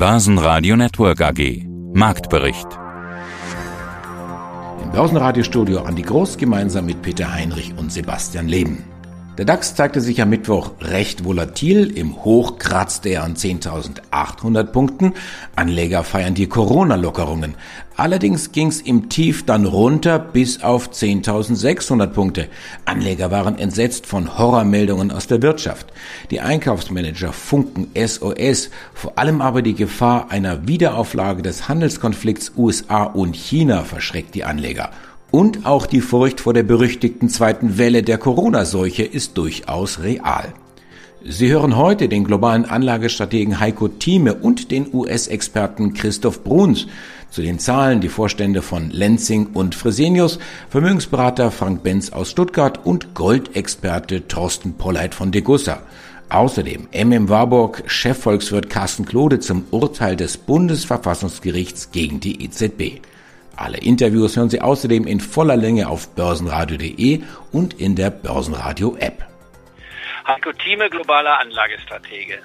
Börsenradio Network AG. Marktbericht. Im Börsenradiostudio Andi Groß gemeinsam mit Peter Heinrich und Sebastian Leben. Der DAX zeigte sich am Mittwoch recht volatil. Im Hoch kratzte er an 10.800 Punkten. Anleger feiern die Corona-Lockerungen. Allerdings ging's im Tief dann runter bis auf 10.600 Punkte. Anleger waren entsetzt von Horrormeldungen aus der Wirtschaft. Die Einkaufsmanager funken SOS, vor allem aber die Gefahr einer Wiederauflage des Handelskonflikts USA und China verschreckt die Anleger. Und auch die Furcht vor der berüchtigten zweiten Welle der Corona-Seuche ist durchaus real. Sie hören heute den globalen Anlagestrategen Heiko Thieme und den US-Experten Christoph Bruns zu den Zahlen die Vorstände von Lenzing und Fresenius, Vermögensberater Frank Benz aus Stuttgart und Goldexperte Thorsten Polleit von Degussa. Außerdem MM Warburg Chefvolkswirt Carsten Klode zum Urteil des Bundesverfassungsgerichts gegen die EZB. Alle Interviews hören Sie außerdem in voller Länge auf börsenradio.de und in der Börsenradio-App. Heiko Thieme, globaler Anlagestratege.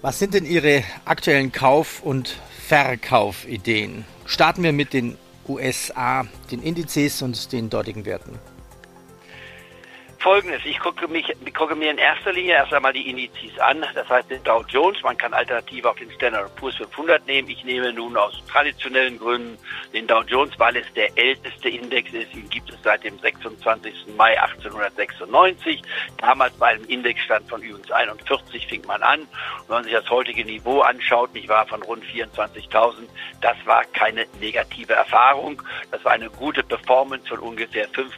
Was sind denn Ihre aktuellen Kauf- und Verkaufideen? Starten wir mit den USA, den Indizes und den dortigen Werten. Folgendes, ich gucke, mich, gucke mir in erster Linie erst einmal die Indizes an, das heißt den Dow Jones, man kann alternativ auch den Standard Poor's 500 nehmen. Ich nehme nun aus traditionellen Gründen den Dow Jones, weil es der älteste Index ist. Ihn gibt es seit dem 26. Mai 1896. Damals bei einem Indexstand von übrigens 41 fing man an. Und wenn man sich das heutige Niveau anschaut, ich war von rund 24.000, das war keine negative Erfahrung. Das war eine gute Performance von ungefähr 5%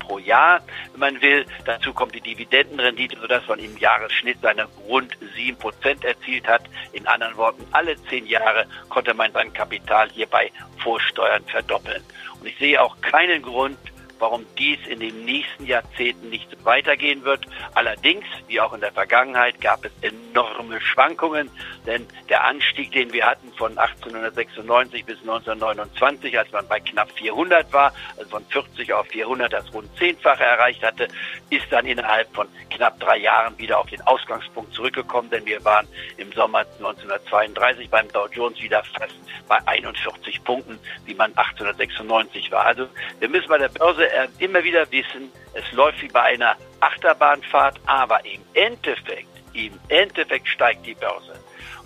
pro Jahr, wenn man will. Dazu kommt die Dividendenrendite, sodass man im Jahresschnitt seine rund 7% erzielt hat. In anderen Worten, alle zehn Jahre konnte man sein Kapital hierbei vor Steuern verdoppeln. Und ich sehe auch keinen Grund, warum dies in den nächsten Jahrzehnten nicht weitergehen wird. Allerdings, wie auch in der Vergangenheit, gab es enorme Schwankungen, denn der Anstieg, den wir hatten von 1896 bis 1929, als man bei knapp 400 war, also von 40 auf 400 das rund zehnfache erreicht hatte, ist dann innerhalb von knapp drei Jahren wieder auf den Ausgangspunkt zurückgekommen, denn wir waren im Sommer 1932 beim Dow Jones wieder fast bei 41 Punkten, wie man 1896 war. Also wir müssen bei der Börse äh, immer wieder wissen, es läuft wie bei einer Achterbahnfahrt, aber im Endeffekt, im Endeffekt steigt die Börse.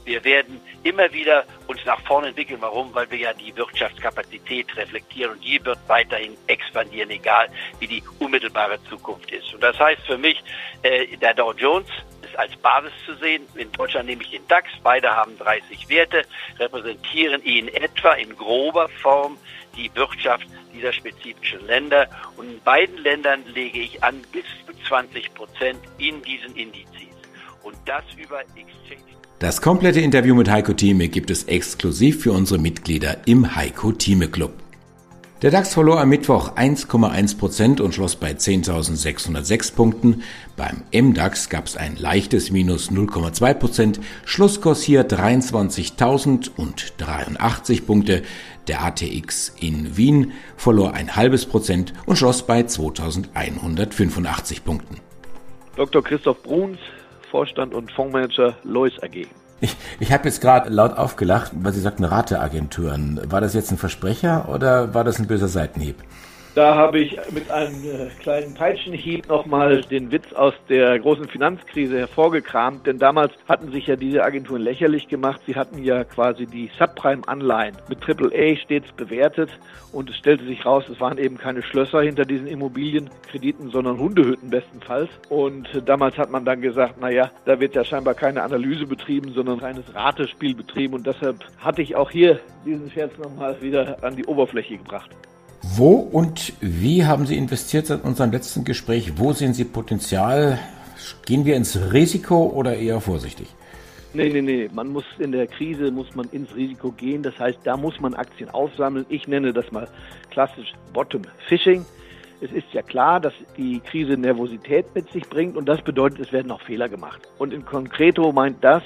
Wir werden immer wieder uns nach vorne entwickeln. Warum? Weil wir ja die Wirtschaftskapazität reflektieren und die wird weiterhin expandieren, egal wie die unmittelbare Zukunft ist. Und das heißt für mich, äh, der Dow Jones ist als Basis zu sehen. In Deutschland nehme ich den DAX. Beide haben 30 Werte, repräsentieren in etwa in grober Form die Wirtschaft dieser spezifischen Länder. Und in beiden Ländern lege ich an bis zu 20 Prozent in diesen Indizes. Und das über Exchange. Das komplette Interview mit Heiko Thieme gibt es exklusiv für unsere Mitglieder im Heiko Thieme Club. Der DAX verlor am Mittwoch 1,1 Prozent und schloss bei 10.606 Punkten. Beim MDAX gab es ein leichtes Minus 0,2 Prozent. Schlusskurs hier 23.083 Punkte. Der ATX in Wien verlor ein halbes Prozent und schloss bei 2.185 Punkten. Dr. Christoph Bruns, Vorstand und Fondsmanager Lois AG. Ich, ich habe jetzt gerade laut aufgelacht, weil Sie sagten Rateagenturen. War das jetzt ein Versprecher oder war das ein böser Seitenhieb? Da habe ich mit einem äh, kleinen Peitschenhieb nochmal den Witz aus der großen Finanzkrise hervorgekramt, denn damals hatten sich ja diese Agenturen lächerlich gemacht. Sie hatten ja quasi die Subprime-Anleihen mit AAA stets bewertet und es stellte sich raus, es waren eben keine Schlösser hinter diesen Immobilienkrediten, sondern Hundehütten bestenfalls. Und damals hat man dann gesagt, naja, da wird ja scheinbar keine Analyse betrieben, sondern reines Ratespiel betrieben und deshalb hatte ich auch hier diesen Scherz nochmal wieder an die Oberfläche gebracht. Wo und wie haben Sie investiert seit unserem letzten Gespräch? Wo sehen Sie Potenzial? Gehen wir ins Risiko oder eher vorsichtig? Nee, nee, nee. Man muss in der Krise muss man ins Risiko gehen. Das heißt, da muss man Aktien aufsammeln. Ich nenne das mal klassisch Bottom Fishing. Es ist ja klar, dass die Krise Nervosität mit sich bringt und das bedeutet, es werden auch Fehler gemacht. Und in Concreto meint das,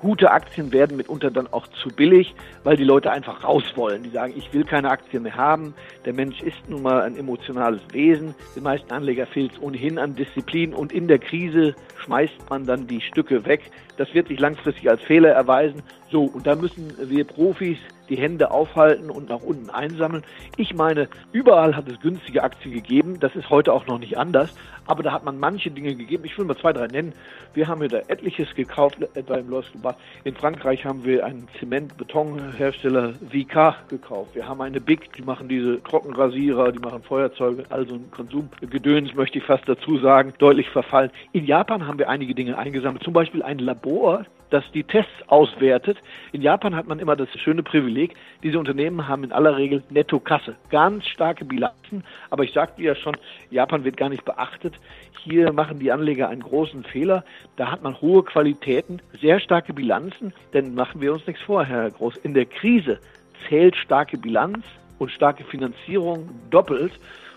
Gute Aktien werden mitunter dann auch zu billig, weil die Leute einfach raus wollen. Die sagen, ich will keine Aktien mehr haben. Der Mensch ist nun mal ein emotionales Wesen. Den meisten Anleger fehlt es ohnehin an Disziplin und in der Krise schmeißt man dann die Stücke weg. Das wird sich langfristig als Fehler erweisen. So, und da müssen wir Profis die Hände aufhalten und nach unten einsammeln. Ich meine, überall hat es günstige Aktien gegeben. Das ist heute auch noch nicht anders. Aber da hat man manche Dinge gegeben. Ich will mal zwei, drei nennen. Wir haben ja da etliches gekauft, etwa im Lost In Frankreich haben wir einen Zement-Betonhersteller VK gekauft. Wir haben eine Big, die machen diese Trockenrasierer, die machen Feuerzeuge, also ein Konsumgedöns, möchte ich fast dazu sagen, deutlich verfallen. In Japan haben wir einige Dinge eingesammelt. Zum Beispiel ein Labor, das die Tests auswertet. In Japan hat man immer das schöne Privileg, diese Unternehmen haben in aller Regel Netto-Kasse. Ganz starke Bilanzen, aber ich sagte ja schon, Japan wird gar nicht beachtet. Hier machen die Anleger einen großen Fehler. Da hat man hohe Qualitäten, sehr starke Bilanzen, denn machen wir uns nichts vor, Herr Groß. In der Krise zählt starke Bilanz und starke Finanzierung doppelt.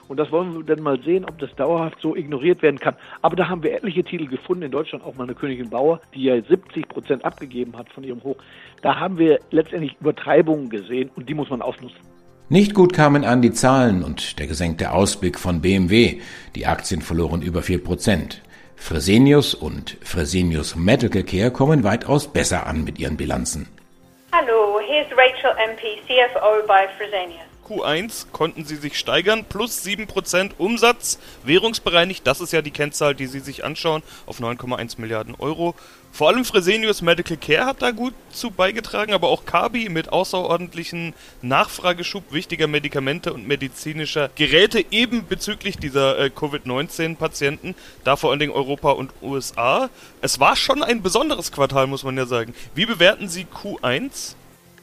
Und das wollen wir dann mal sehen, ob das dauerhaft so ignoriert werden kann. Aber da haben wir etliche Titel gefunden, in Deutschland auch mal eine Königin Bauer, die ja 70 Prozent abgegeben hat von ihrem Hoch. Da haben wir letztendlich Übertreibungen gesehen und die muss man ausnutzen. Nicht gut kamen an die Zahlen und der gesenkte Ausblick von BMW. Die Aktien verloren über 4 Prozent. Fresenius und Fresenius Medical Care kommen weitaus besser an mit ihren Bilanzen. Hallo, hier ist Rachel MP, CFO bei Fresenius. Q1 konnten sie sich steigern, plus 7% Umsatz, währungsbereinigt, das ist ja die Kennzahl, die Sie sich anschauen, auf 9,1 Milliarden Euro. Vor allem Fresenius Medical Care hat da gut zu beigetragen, aber auch Kabi mit außerordentlichen Nachfrageschub wichtiger Medikamente und medizinischer Geräte eben bezüglich dieser äh, Covid-19-Patienten, da vor allen Dingen Europa und USA. Es war schon ein besonderes Quartal, muss man ja sagen. Wie bewerten Sie Q1?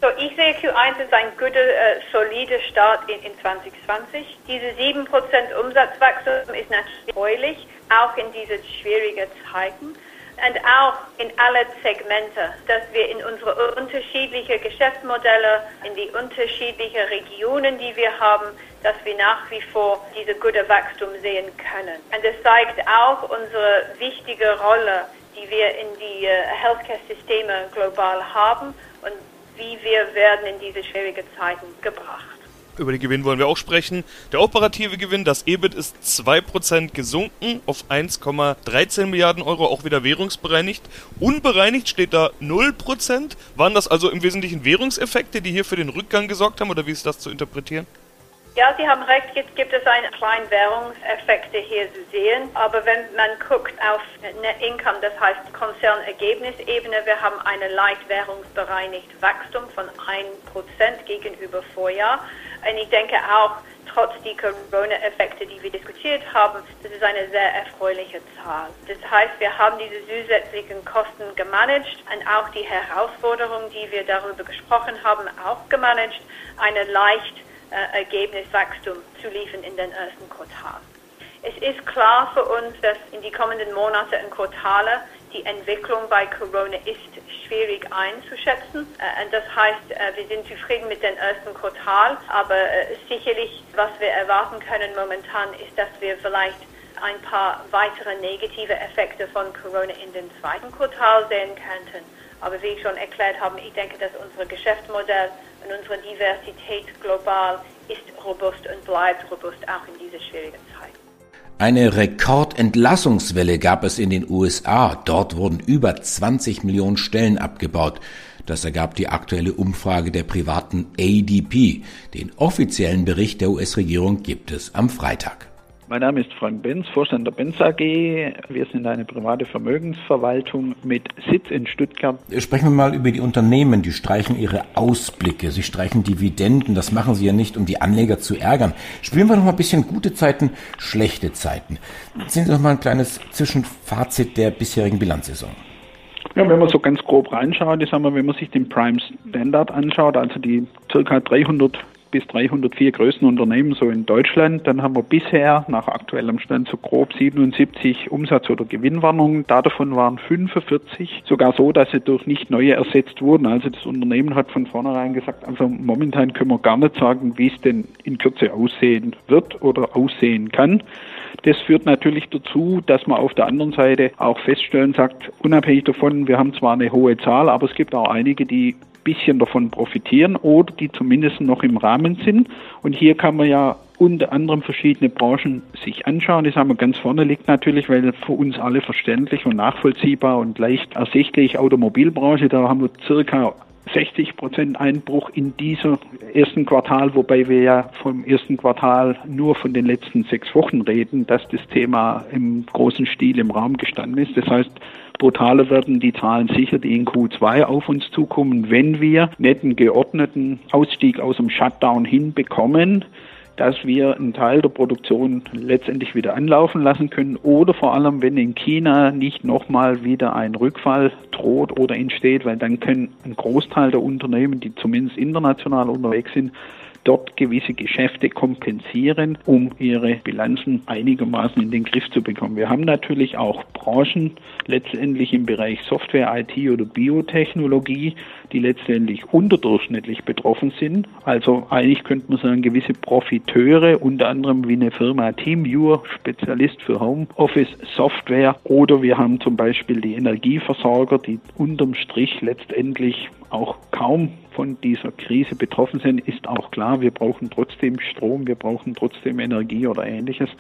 So, ich sehe Q1 als ein guter, äh, solider Start in, in 2020. Diese 7% Umsatzwachstum ist natürlich erfreulich, auch in diesen schwierigen Zeiten. Und auch in alle Segmente, dass wir in unsere unterschiedlichen Geschäftsmodelle, in die unterschiedlichen Regionen, die wir haben, dass wir nach wie vor diese gute Wachstum sehen können. Und es zeigt auch unsere wichtige Rolle, die wir in die äh, Healthcare-Systeme global haben und wie wir werden in diese schwierigen Zeiten gebracht. Über den Gewinn wollen wir auch sprechen. Der operative Gewinn, das EBIT ist 2% gesunken auf 1,13 Milliarden Euro, auch wieder währungsbereinigt. Unbereinigt steht da 0%. Waren das also im Wesentlichen Währungseffekte, die hier für den Rückgang gesorgt haben, oder wie ist das zu interpretieren? Ja, Sie haben recht, jetzt gibt es einen kleinen Währungseffekte hier zu sehen. Aber wenn man guckt auf Net Income, das heißt Konzernergebnisebene, wir haben eine leicht währungsbereinigt Wachstum von 1% gegenüber Vorjahr. Und ich denke auch, trotz die Corona-Effekte, die wir diskutiert haben, das ist eine sehr erfreuliche Zahl. Das heißt, wir haben diese zusätzlichen Kosten gemanagt und auch die Herausforderungen, die wir darüber gesprochen haben, auch gemanagt. Eine leicht äh, Ergebniswachstum zu liefern in den ersten Quartal. Es ist klar für uns, dass in die kommenden Monate und Quartale die Entwicklung bei Corona ist schwierig einzuschätzen. Äh, das heißt, äh, wir sind zufrieden mit dem ersten Quartal, aber sicherlich, was wir erwarten können momentan, ist, dass wir vielleicht ein paar weitere negative Effekte von Corona in den zweiten Quartal sehen könnten. Aber wie ich schon erklärt habe, ich denke, dass unser Geschäftsmodell und unsere Diversität global ist robust und bleibt robust auch in dieser schwierigen Zeit. Eine Rekordentlassungswelle gab es in den USA. Dort wurden über 20 Millionen Stellen abgebaut. Das ergab die aktuelle Umfrage der privaten ADP. Den offiziellen Bericht der US-Regierung gibt es am Freitag. Mein Name ist Frank Benz, Vorstand der Benz AG. Wir sind eine private Vermögensverwaltung mit Sitz in Stuttgart. Sprechen wir mal über die Unternehmen. Die streichen ihre Ausblicke, sie streichen Dividenden. Das machen sie ja nicht, um die Anleger zu ärgern. Spielen wir noch mal ein bisschen gute Zeiten, schlechte Zeiten. Sehen Sie doch mal ein kleines Zwischenfazit der bisherigen Bilanzsaison. Ja, wenn man so ganz grob reinschaut, ich sag mal, wenn man sich den Prime Standard anschaut, also die ca. 300 bis 304 größten Unternehmen so in Deutschland. Dann haben wir bisher nach aktuellem Stand so grob 77 Umsatz- oder Gewinnwarnungen. Davon waren 45 sogar so, dass sie durch nicht neue ersetzt wurden. Also das Unternehmen hat von vornherein gesagt, also momentan können wir gar nicht sagen, wie es denn in Kürze aussehen wird oder aussehen kann. Das führt natürlich dazu, dass man auf der anderen Seite auch feststellen sagt, unabhängig davon, wir haben zwar eine hohe Zahl, aber es gibt auch einige, die bisschen davon profitieren oder die zumindest noch im Rahmen sind. Und hier kann man ja unter anderem verschiedene Branchen sich anschauen. Das haben wir ganz vorne liegt natürlich, weil für uns alle verständlich und nachvollziehbar und leicht ersichtlich Automobilbranche. Da haben wir circa 60 Prozent Einbruch in diesem ersten Quartal, wobei wir ja vom ersten Quartal nur von den letzten sechs Wochen reden, dass das Thema im großen Stil im Raum gestanden ist. Das heißt, brutaler werden die Zahlen sicher, die in Q2 auf uns zukommen, wenn wir einen geordneten Ausstieg aus dem Shutdown hinbekommen dass wir einen Teil der Produktion letztendlich wieder anlaufen lassen können oder vor allem, wenn in China nicht nochmal wieder ein Rückfall droht oder entsteht, weil dann können ein Großteil der Unternehmen, die zumindest international unterwegs sind, dort gewisse Geschäfte kompensieren, um ihre Bilanzen einigermaßen in den Griff zu bekommen. Wir haben natürlich auch Branchen letztendlich im Bereich Software, IT oder Biotechnologie, die letztendlich unterdurchschnittlich betroffen sind. Also eigentlich könnte man sagen, gewisse Profiteure, unter anderem wie eine Firma TeamViewer, Spezialist für Homeoffice Software, oder wir haben zum Beispiel die Energieversorger, die unterm Strich letztendlich auch kaum von dieser Krise betroffen sind, ist auch klar, wir brauchen trotzdem Strom, wir brauchen trotzdem Energie oder ähnliches.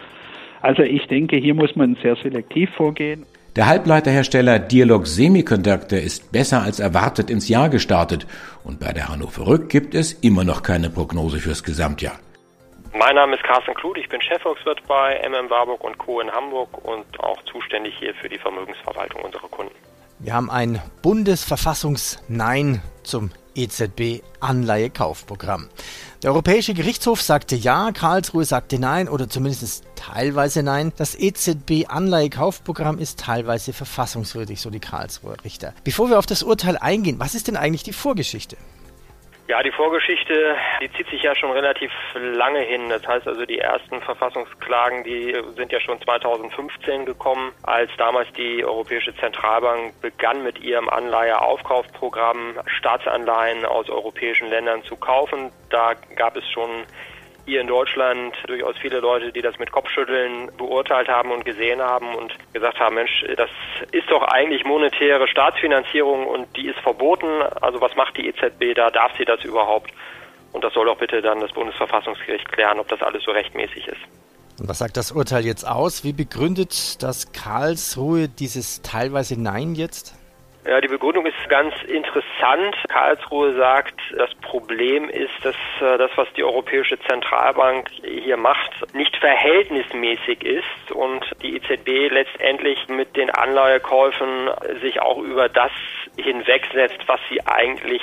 Also ich denke, hier muss man sehr selektiv vorgehen. Der Halbleiterhersteller Dialog Semiconductor ist besser als erwartet ins Jahr gestartet und bei der Hannover Rück gibt es immer noch keine Prognose fürs Gesamtjahr. Mein Name ist Carsten Kluth, ich bin Chefvolkswirt bei MM Warburg und Co. in Hamburg und auch zuständig hier für die Vermögensverwaltung unserer Kunden. Wir haben ein Bundesverfassungs-Nein zum EZB-Anleihekaufprogramm. Der Europäische Gerichtshof sagte ja, Karlsruhe sagte nein oder zumindest teilweise nein. Das EZB-Anleihekaufprogramm ist teilweise verfassungswürdig, so die Karlsruher Richter. Bevor wir auf das Urteil eingehen, was ist denn eigentlich die Vorgeschichte? Ja, die Vorgeschichte, die zieht sich ja schon relativ lange hin. Das heißt also, die ersten Verfassungsklagen, die sind ja schon 2015 gekommen, als damals die Europäische Zentralbank begann mit ihrem Anleiheaufkaufprogramm Staatsanleihen aus europäischen Ländern zu kaufen. Da gab es schon hier in Deutschland durchaus viele Leute, die das mit Kopfschütteln beurteilt haben und gesehen haben und gesagt haben, Mensch, das ist doch eigentlich monetäre Staatsfinanzierung und die ist verboten. Also was macht die EZB da? Darf sie das überhaupt? Und das soll doch bitte dann das Bundesverfassungsgericht klären, ob das alles so rechtmäßig ist. Und was sagt das Urteil jetzt aus? Wie begründet das Karlsruhe dieses teilweise Nein jetzt? Ja, die Begründung ist ganz interessant. Karlsruhe sagt, das Problem ist, dass äh, das, was die Europäische Zentralbank hier macht, nicht verhältnismäßig ist und die EZB letztendlich mit den Anleihekäufen sich auch über das hinwegsetzt, was sie eigentlich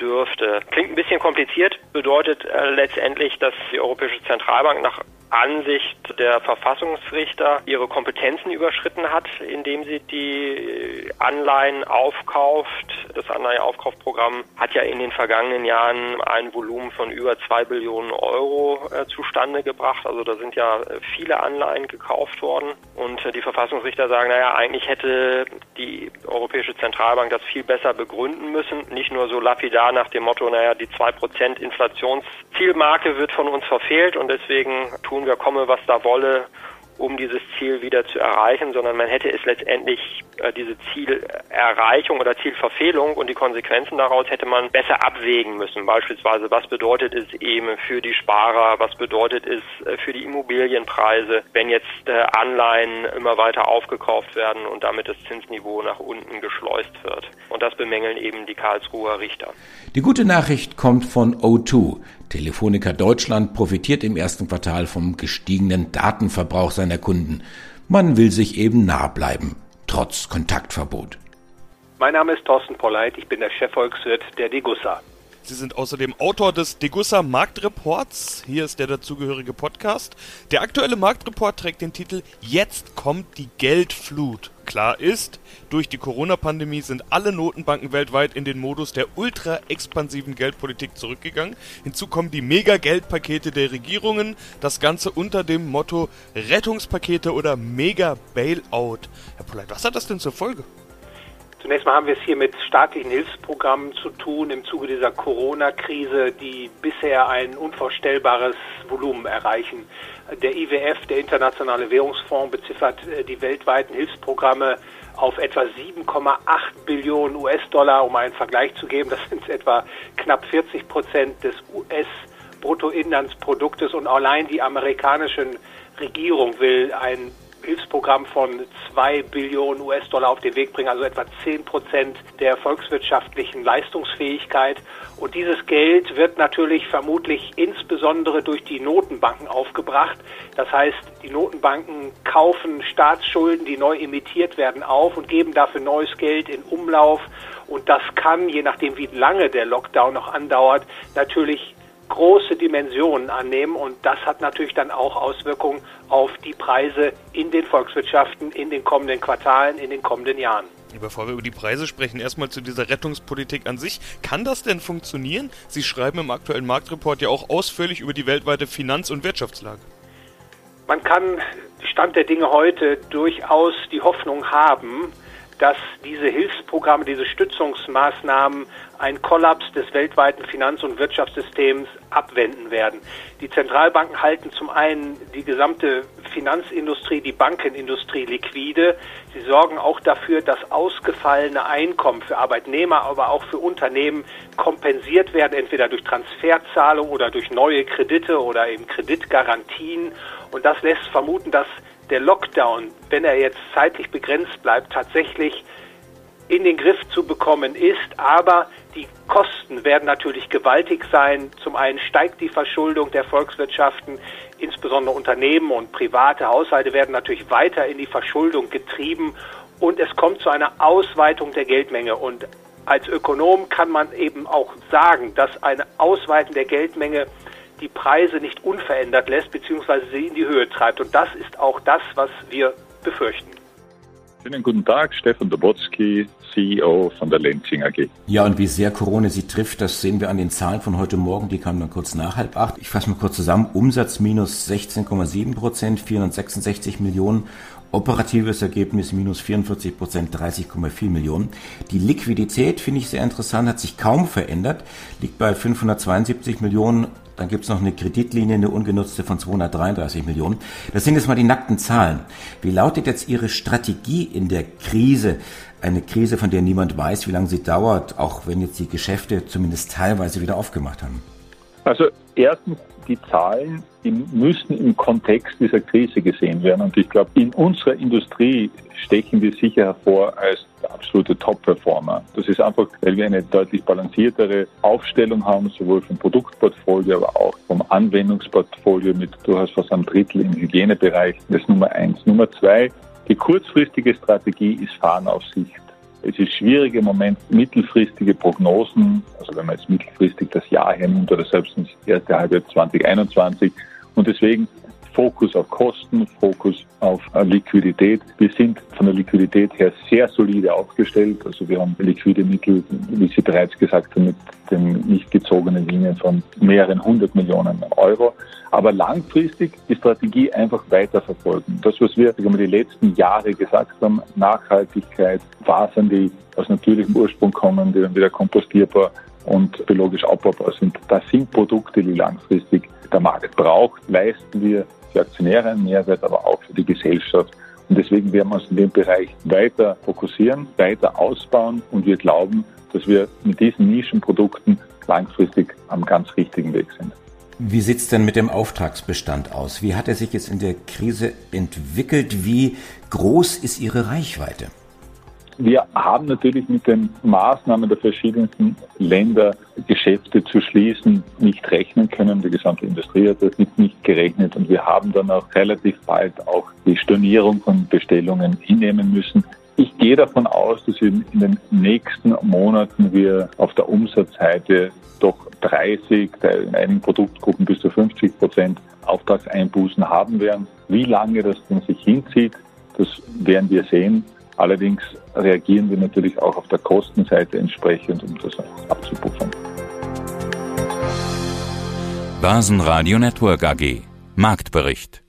dürfte. Klingt ein bisschen kompliziert, bedeutet äh, letztendlich, dass die Europäische Zentralbank nach Ansicht der Verfassungsrichter ihre Kompetenzen überschritten hat, indem sie die Anleihen aufkauft. Das Anleiheaufkaufprogramm hat ja in den vergangenen Jahren ein Volumen von über zwei Billionen Euro äh, zustande gebracht. Also da sind ja viele Anleihen gekauft worden. Und äh, die Verfassungsrichter sagen, naja, eigentlich hätte die Europäische Zentralbank das viel besser begründen müssen. Nicht nur so lapidar nach dem Motto, naja, die zwei Prozent Inflationszielmarke wird von uns verfehlt und deswegen tun wir, komme was da wolle, um dieses Ziel wieder zu erreichen, sondern man hätte es letztendlich äh, diese Zielerreichung oder Zielverfehlung und die Konsequenzen daraus hätte man besser abwägen müssen. Beispielsweise, was bedeutet es eben für die Sparer, was bedeutet es äh, für die Immobilienpreise, wenn jetzt äh, Anleihen immer weiter aufgekauft werden und damit das Zinsniveau nach unten geschleust wird. Und das bemängeln eben die Karlsruher Richter. Die gute Nachricht kommt von O2. Telefonica Deutschland profitiert im ersten Quartal vom gestiegenen Datenverbrauch seiner Kunden. Man will sich eben nah bleiben, trotz Kontaktverbot. Mein Name ist Thorsten Polleit, ich bin der Chefvolkswirt der Degussa. Sie sind außerdem Autor des Degussa Marktreports. Hier ist der dazugehörige Podcast. Der aktuelle Marktreport trägt den Titel Jetzt kommt die Geldflut. Klar ist, durch die Corona-Pandemie sind alle Notenbanken weltweit in den Modus der ultra-expansiven Geldpolitik zurückgegangen. Hinzu kommen die Mega-Geldpakete der Regierungen, das Ganze unter dem Motto Rettungspakete oder Mega-Bailout. Herr Polleit, was hat das denn zur Folge? Zunächst mal haben wir es hier mit staatlichen Hilfsprogrammen zu tun im Zuge dieser Corona-Krise, die bisher ein unvorstellbares Volumen erreichen. Der IWF, der Internationale Währungsfonds, beziffert äh, die weltweiten Hilfsprogramme auf etwa 7,8 Billionen US-Dollar, um einen Vergleich zu geben. Das sind etwa knapp 40 Prozent des US-Bruttoinlandsproduktes und allein die amerikanische Regierung will ein Hilfsprogramm von 2 Billionen US-Dollar auf den Weg bringen, also etwa 10 Prozent der volkswirtschaftlichen Leistungsfähigkeit. Und dieses Geld wird natürlich vermutlich insbesondere durch die Notenbanken aufgebracht. Das heißt, die Notenbanken kaufen Staatsschulden, die neu emittiert werden, auf und geben dafür neues Geld in Umlauf. Und das kann, je nachdem wie lange der Lockdown noch andauert, natürlich große Dimensionen annehmen und das hat natürlich dann auch Auswirkungen auf die Preise in den Volkswirtschaften in den kommenden Quartalen, in den kommenden Jahren. Bevor wir über die Preise sprechen, erstmal zu dieser Rettungspolitik an sich. Kann das denn funktionieren? Sie schreiben im aktuellen Marktreport ja auch ausführlich über die weltweite Finanz- und Wirtschaftslage. Man kann Stand der Dinge heute durchaus die Hoffnung haben, dass diese Hilfsprogramme, diese Stützungsmaßnahmen einen Kollaps des weltweiten Finanz- und Wirtschaftssystems abwenden werden. Die Zentralbanken halten zum einen die gesamte Finanzindustrie, die Bankenindustrie liquide. Sie sorgen auch dafür, dass ausgefallene Einkommen für Arbeitnehmer, aber auch für Unternehmen kompensiert werden, entweder durch Transferzahlung oder durch neue Kredite oder eben Kreditgarantien. Und das lässt vermuten, dass der Lockdown, wenn er jetzt zeitlich begrenzt bleibt, tatsächlich in den Griff zu bekommen ist. Aber die Kosten werden natürlich gewaltig sein. Zum einen steigt die Verschuldung der Volkswirtschaften, insbesondere Unternehmen und private Haushalte werden natürlich weiter in die Verschuldung getrieben und es kommt zu einer Ausweitung der Geldmenge. Und als Ökonom kann man eben auch sagen, dass eine Ausweitung der Geldmenge die Preise nicht unverändert lässt, beziehungsweise sie in die Höhe treibt. Und das ist auch das, was wir befürchten. Schönen guten Tag, Stefan Dobotsky, CEO von der Lenzing AG. Ja, und wie sehr Corona sie trifft, das sehen wir an den Zahlen von heute Morgen. Die kamen dann kurz nach halb acht. Ich fasse mal kurz zusammen. Umsatz minus 16,7 Prozent, 466 Millionen. Operatives Ergebnis minus 44 Prozent, 30,4 Millionen. Die Liquidität finde ich sehr interessant, hat sich kaum verändert, liegt bei 572 Millionen dann gibt es noch eine Kreditlinie, eine ungenutzte von 233 Millionen. Das sind jetzt mal die nackten Zahlen. Wie lautet jetzt Ihre Strategie in der Krise? Eine Krise, von der niemand weiß, wie lange sie dauert, auch wenn jetzt die Geschäfte zumindest teilweise wieder aufgemacht haben. Also erstens die Zahlen die müssen im Kontext dieser Krise gesehen werden. Und ich glaube, in unserer Industrie stechen wir sicher hervor als absolute Top-Performer. Das ist einfach, weil wir eine deutlich balanciertere Aufstellung haben, sowohl vom Produktportfolio, aber auch vom Anwendungsportfolio mit durchaus fast einem Drittel im Hygienebereich. Das ist Nummer eins. Nummer zwei, die kurzfristige Strategie ist Fahren auf Sicht. Es ist schwierig im Moment mittelfristige Prognosen, also wenn man jetzt mittelfristig das Jahr hernimmt oder selbst ins erste Halbjahr 2021. Und deswegen Fokus auf Kosten, Fokus auf Liquidität. Wir sind von der Liquidität her sehr solide aufgestellt. Also wir haben liquide Mittel, wie Sie bereits gesagt haben, mit den nicht gezogenen Linien von mehreren hundert Millionen Euro. Aber langfristig die Strategie einfach weiterverfolgen. Das, was wir die letzten Jahre gesagt haben, Nachhaltigkeit, Fasern, die aus natürlichem Ursprung kommen, die dann wieder kompostierbar und biologisch abbaubar sind, das sind Produkte, die langfristig der Markt braucht, leisten wir für Aktionäre einen Mehrwert, aber auch für die Gesellschaft. Und deswegen werden wir uns in dem Bereich weiter fokussieren, weiter ausbauen und wir glauben, dass wir mit diesen Nischenprodukten langfristig am ganz richtigen Weg sind. Wie sieht es denn mit dem Auftragsbestand aus? Wie hat er sich jetzt in der Krise entwickelt? Wie groß ist Ihre Reichweite? Wir haben natürlich mit den Maßnahmen der verschiedensten Länder Geschäfte zu schließen nicht rechnen können. Die gesamte Industrie hat damit nicht gerechnet und wir haben dann auch relativ bald auch die Stornierung von Bestellungen hinnehmen müssen. Ich gehe davon aus, dass wir in den nächsten Monaten wir auf der Umsatzseite doch 30, in einigen Produktgruppen bis zu 50 Prozent Auftragseinbußen haben werden. Wie lange das denn sich hinzieht, das werden wir sehen. Allerdings reagieren wir natürlich auch auf der Kostenseite entsprechend, um das abzupuffern. Basen Radio Network AG Marktbericht